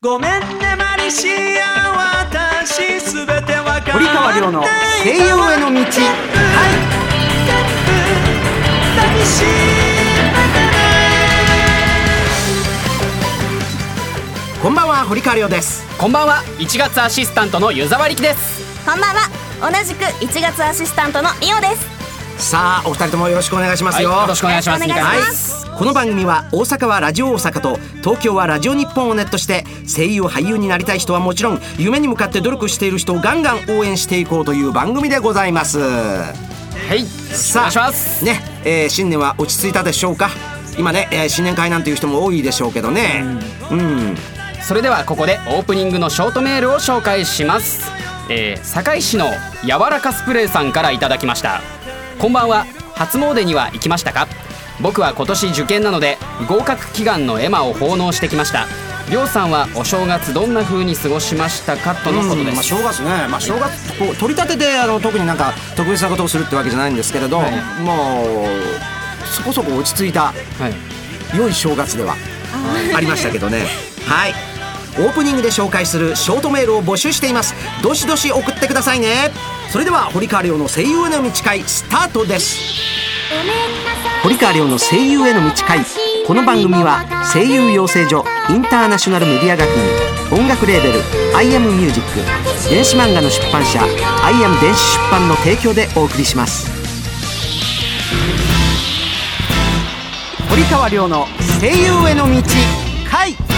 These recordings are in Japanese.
ごめんねマリシア私すべてわか堀川亮の声優への道。抱きしこんばんは堀川亮です。こんばんは1月アシスタントの湯沢力です。こんばんは同じく1月アシスタントのリオですさあお二人ともよろしくお願いしますよ、はい、よろしくお願いします。はいます、この番組は大阪はラジオ大阪と東京はラジオ日本をネットして声優俳優になりたい人はもちろん夢に向かって努力している人をガンガン応援していこうという番組でございます。はいさあお願いします。ね、えー新年は落ち着いたでしょうか？今ね、えー新年会なんていう人も多いでしょうけどね。うん。それではここでオープニングのショートメールを紹介します、えー、堺市の柔らかスプレーさんからいただきましたこんばんは。初詣には行きましたか？僕は今年受験なので合格祈願の絵馬を奉納してきました。りょうさんはお正月どんな風に過ごしましたかとのことでうんまあ、す、正月ね、まあ、正月こう取り立てであの特になんか特別なことをするってわけじゃないんですけれど、はいもうそこそこ落ち着いたはい、良い正月ではありましたけどねはいオープニングで紹介するショートメールを募集しています。どしどし送ってくださいね。それでは堀川亮の声優への道会スタートです。堀川亮の声優への道会。この番組は声優養成所インターナショナルメディア学院音楽レーベル「IAMMUSIC」電子漫画の出版社「IAM 電子出版」の提供でお送りします。堀川亮の声優への道会。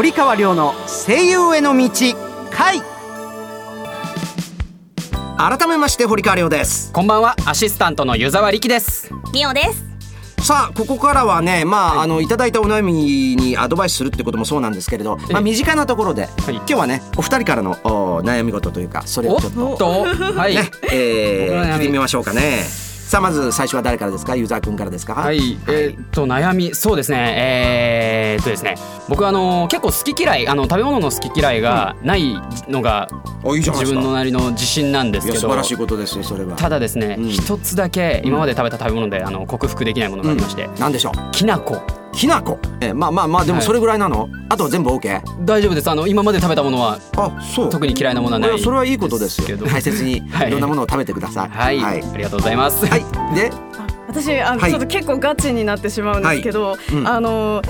堀川亮の声優への道回。改めまして堀川亮です。こんばんは。アシスタントの湯沢力です。リオです。さあここからはねまあ、あのいただいたお悩みにアドバイスするってこともそうなんですけれど、まあ、身近なところで、今日はねお二人からのお悩み事というかそれをちょっとと。はい、ね、えー、聞いてみましょうかねさあまず最初は誰からですか？ユーザー君からですか？はい、えーっと悩み。そうですね。えーっとですね。僕あの結構好き嫌いあの食べ物の好き嫌いがないのがおいいじゃないですか。自分のなりの自信なんですけど。素晴らしいことですよそれは。ただですねうん。一、つだけ今まで食べた食べ物であの克服できないものがありまして、なんでしょう？きなこきなこえまあまあまあでもはい。それぐらいなの、あとは全部 OK? 大丈夫です。あの今まで食べたものはあそう。特に嫌いなものはないそれはいいことですよ。けど。大切に はい。いろんなものを食べてください。はい、はい、ありがとうございます、はい。で？私あの、はい。ちょっと結構ガチになってしまうんですけど、うん。あの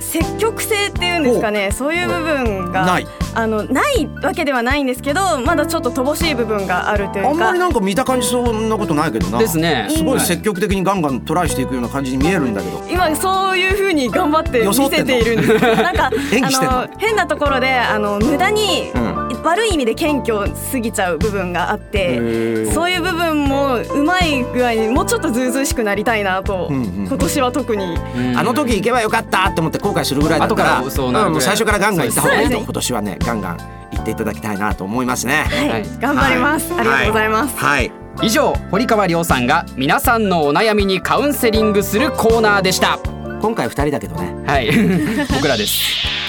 積極性っていうんですかねそういう部分がないあのないわけではないんですけどまだちょっと乏しい部分があるというか。あんまりなんか見た感じそんなことないけどな。ですね。すごいはい積極的にガンガントライしていくような感じに見えるんだけど。今そういう風に頑張って見せているんですなんか 演技してんの？あの変なところであの無駄に、うん悪い意味で謙虚すぎちゃう部分があってー。そういう部分もうまい具合にもうちょっとずうずうしくなりたいなと、うんうん今年は特に。うん。あの時行けばよかったって思って後悔するぐらいだったら最初からガンガン行った方がいいとね。今年はねガンガン行っていただきたいなと思いますね。はい、はい。頑張ります、ありがとうございます、はい。以上堀川亮さんが皆さんのお悩みにカウンセリングするコーナーでした。今回二人だけどね。はい。僕らです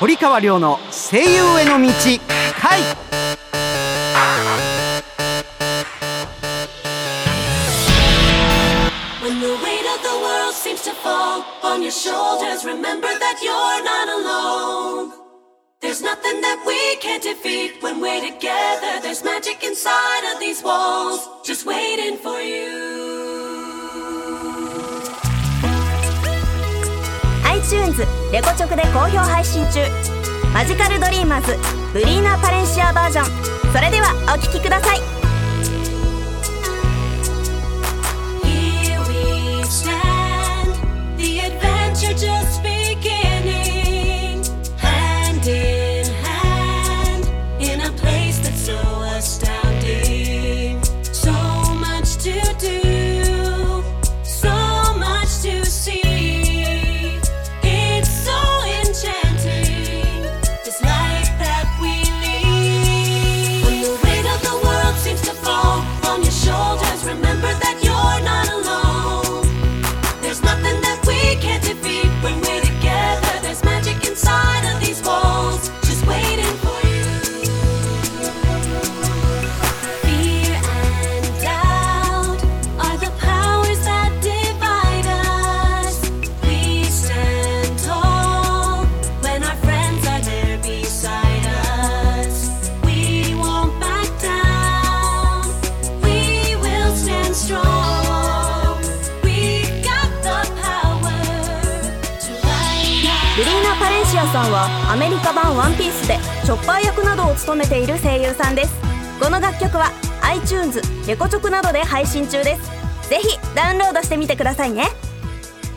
堀川亮の声優への道回ズレコチョクで好評配信中。マジカルドリーマーズブリーナ・パレンシアバージョン。それではお聴きください。さんはアメリカ版ワンピースでチョッパー役などを務めている声優さんです。この楽曲は iTunes レコチョクなどで配信中です。ぜひダウンロードしてみてくださいね。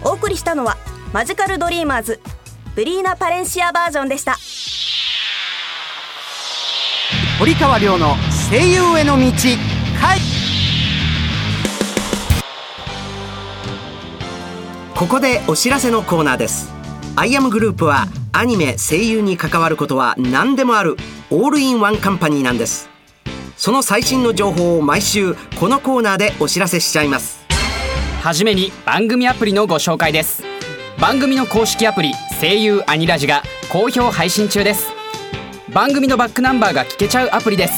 お送りしたのはマジカルドリーマーズブリーナ・パレンシアバージョンでした。堀川亮の声優への道回ここでお知らせのコーナーです。アイアムグループはアニメ声優に関わることは何でもあるオールインワンカンパニーなんです。その最新の情報を毎週このコーナーでお知らせしちゃいます。はじめに番組アプリのご紹介です。番組の公式アプリ声優アニラジが好評配信中です。番組のバックナンバーが聞けちゃうアプリです。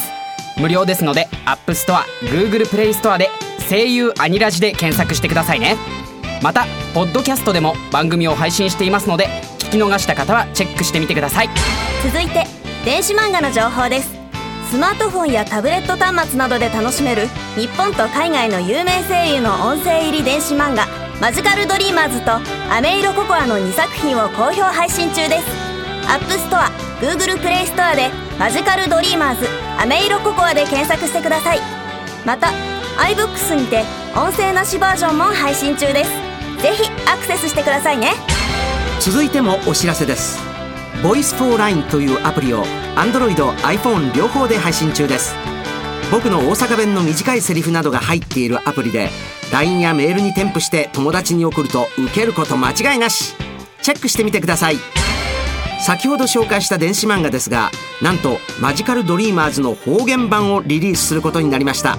無料ですので App Store、Google Play Store で声優アニラジで検索してくださいね。またポッドキャストでも番組を配信していますので聞き逃した方はチェックしてみてください。続いて電子漫画の情報です。スマートフォンやタブレット端末などで楽しめる日本と海外の有名声優の音声入り電子漫画「マジカルドリーマーズ」と「アメイロココア」の2作品を好評配信中です。アップストア Google プレイストアで「マジカルドリーマーズアメイロココア」で検索してください。また iBooks にて音声なしバージョンも配信中です。ぜひアクセスしてくださいね。続いてもお知らせです。Voice for Line というアプリを Android、iPhone 両方で配信中です。僕の大阪弁の短いセリフなどが入っているアプリで LINE やメールに添付して友達に送ると受けること間違いなし。チェックしてみてください。先ほど紹介した電子漫画ですがなんとマジカルドリーマーズの方言版をリリースすることになりました。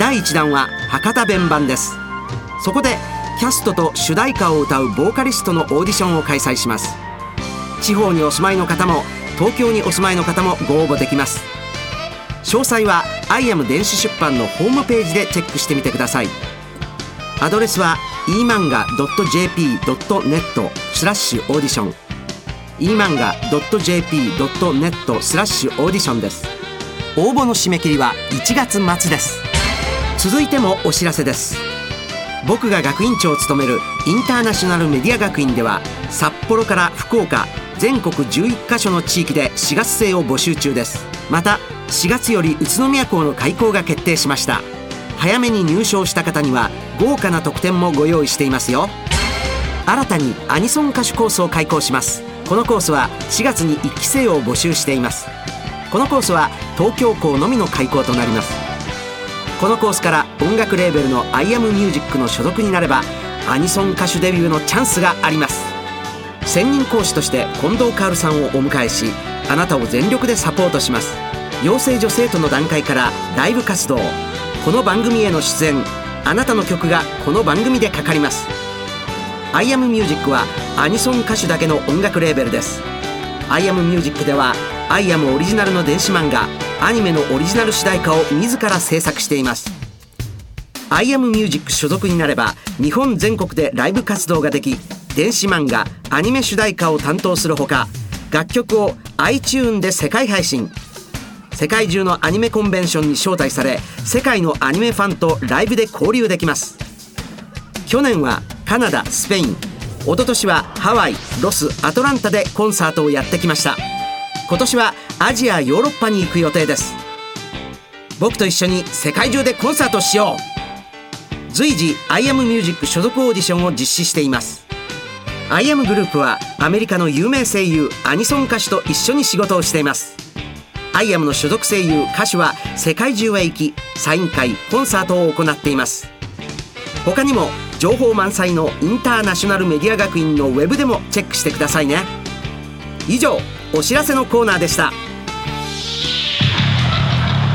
第1弾は博多弁版です。そこでキャストと主題歌を歌うボーカリストのオーディションを開催します。地方にお住まいの方も東京にお住まいの方もご応募できます。詳細はアイアム電子出版のホームページでチェックしてみてください。アドレスは emanga.jp.net スラッシュオーディション emanga.jp.net スラッシュオーディションです。応募の締め切りは1月末です。続いてもお知らせです。僕が学院長を務めるインターナショナルメディア学院では札幌から福岡全国11カ所の地域で4月生を募集中です。また4月より宇都宮校の開校が決定しました。早めに入賞した方には豪華な特典もご用意していますよ。新たにアニソン歌手コースを開講します。このコースは4月に1期生を募集しています。このコースは東京校のみの開講となります。このコースから音楽レーベルの IAMMUSIC の所属になればアニソン歌手デビューのチャンスがあります。専任講師として近藤薫さんをお迎えしあなたを全力でサポートします。養成女生徒の段階からライブ活動。この番組への出演。あなたの曲がこの番組でかかります。IAMMUSIC はアニソン歌手だけの音楽レーベルです。IAMMUSIC では IAM オリジナルの電子漫画アニメのオリジナル主題歌を自ら制作しています。IAMMUSIC 所属になれば日本全国でライブ活動ができ電子漫画アニメ主題歌を担当するほか楽曲を iTune で世界配信。世界中のアニメコンベンションに招待され世界のアニメファンとライブで交流できます。去年はカナダスペイン一昨年はハワイロスアトランタでコンサートをやってきました。今年はアジアヨーロッパに行く予定です。僕と一緒に世界中でコンサートしよう。随時 IAMMUSIC 所属オーディションを実施しています。IAM グループはアメリカの有名声優アニソン歌手と一緒に仕事をしています。アイアムの所属声優歌手は世界中へ行きサイン会コンサートを行っています。他にも情報満載のインターナショナルメディア学院のウェブでもチェックしてくださいね。以上お知らせのコーナーでした。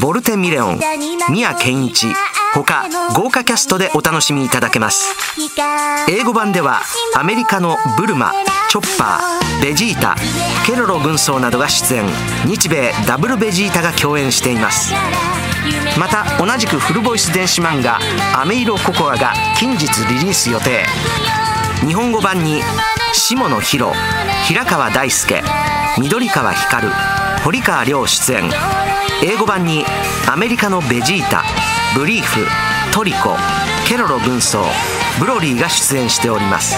ボルテ・ミレオン宮健一他豪華キャストでお楽しみいただけます。英語版ではアメリカのブルマチョッパーベジータケロロ軍曹などが出演。日米ダブルベジータが共演しています。また同じくフルボイス電子漫画「アメイロココア」が近日リリース予定。日本語版に下野紘平川大輔緑川光堀川亮出演。英語版にアメリカのベジータブリーフトリコケロロ軍曹ブロリーが出演しております。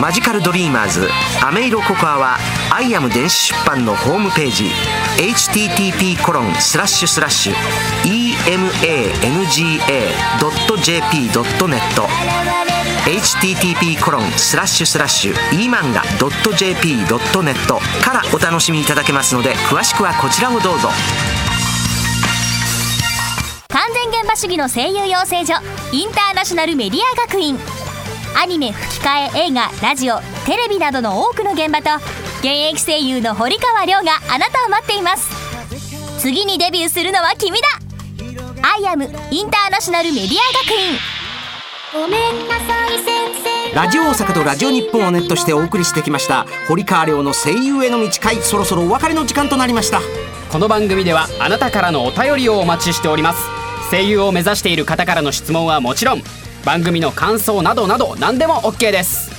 マジカルドリーマーズアメイロココアはアイアム電子出版のホームページ http コロンスラッシュスラッシュ emanga.jp.net http コロンスラッシュスラッシュ emanga.jp.net からお楽しみいただけますので詳しくはこちらをどうぞ。場主義の声優養成所インターナショナルメディア学院。アニメ吹き替え映画ラジオテレビなどの多くの現場と現役声優の堀川亮があなたを待っています。次にデビューするのは君だ。アイアムインターナショナルメディア学院。ごめんなさい先生。ラジオ大阪とラジオ日本をネットしてお送りしてきました堀川亮の声優への道会そろそろお別れの時間となりました。この番組ではあなたからのお便りをお待ちしております声優を目指している方からの質問はもちろん番組の感想などなど何でも OK です。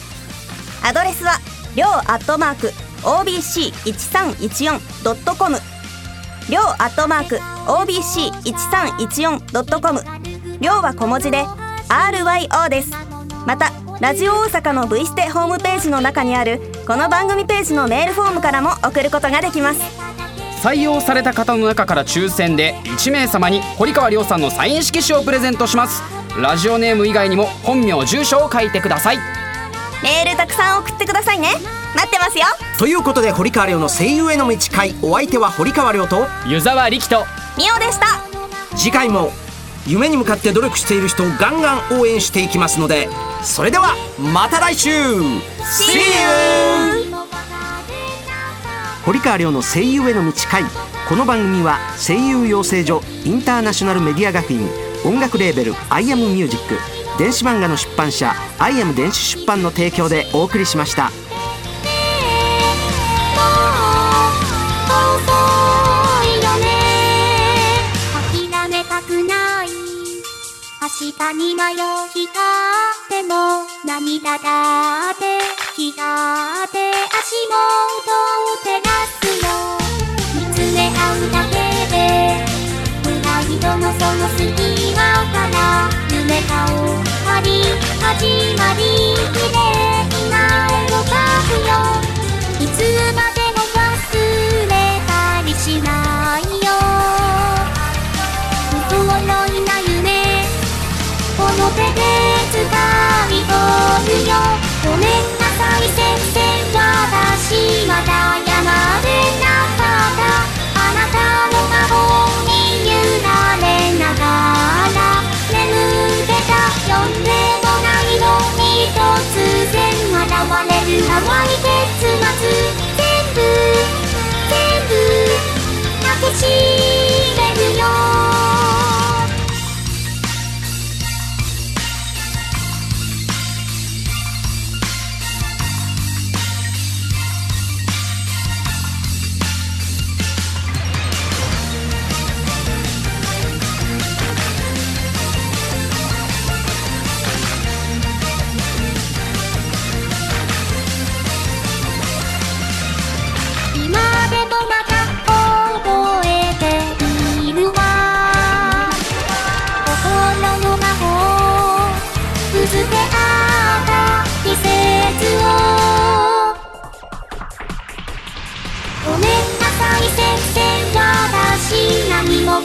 アドレスはりょうアットマーク OBC1314.com りょうアットマーク OBC1314.com りょうは小文字で RYO です。またラジオ大阪の V ステホームページの中にあるこの番組ページのメールフォームからも送ることができます。採用された方の中から抽選で1名様に堀川亮さんのサイン色紙をプレゼントします。ラジオネーム以外にも本名住所を書いてください。メールたくさん送ってくださいね。待ってますよ。ということで堀川亮の声優への道会お相手は堀川亮と湯沢力とみおでした。次回も夢に向かって努力している人をガンガン応援していきますのでそれではまた来週。See you! 堀川亮の声優への道会この番組は声優養成所インターナショナルメディア学院音楽レーベル「IAMMUSIC」電子漫画の出版社「IAM 電子出版」の提供でお送りしました。明日に迷い光っても涙だって光って足元を照らすよ見つめ合うだけでプライドのその隙間から夢が終わり始まり綺麗な絵を描くよいつまでも忘れたりしないよ不本来な夢この手で掴み取るよ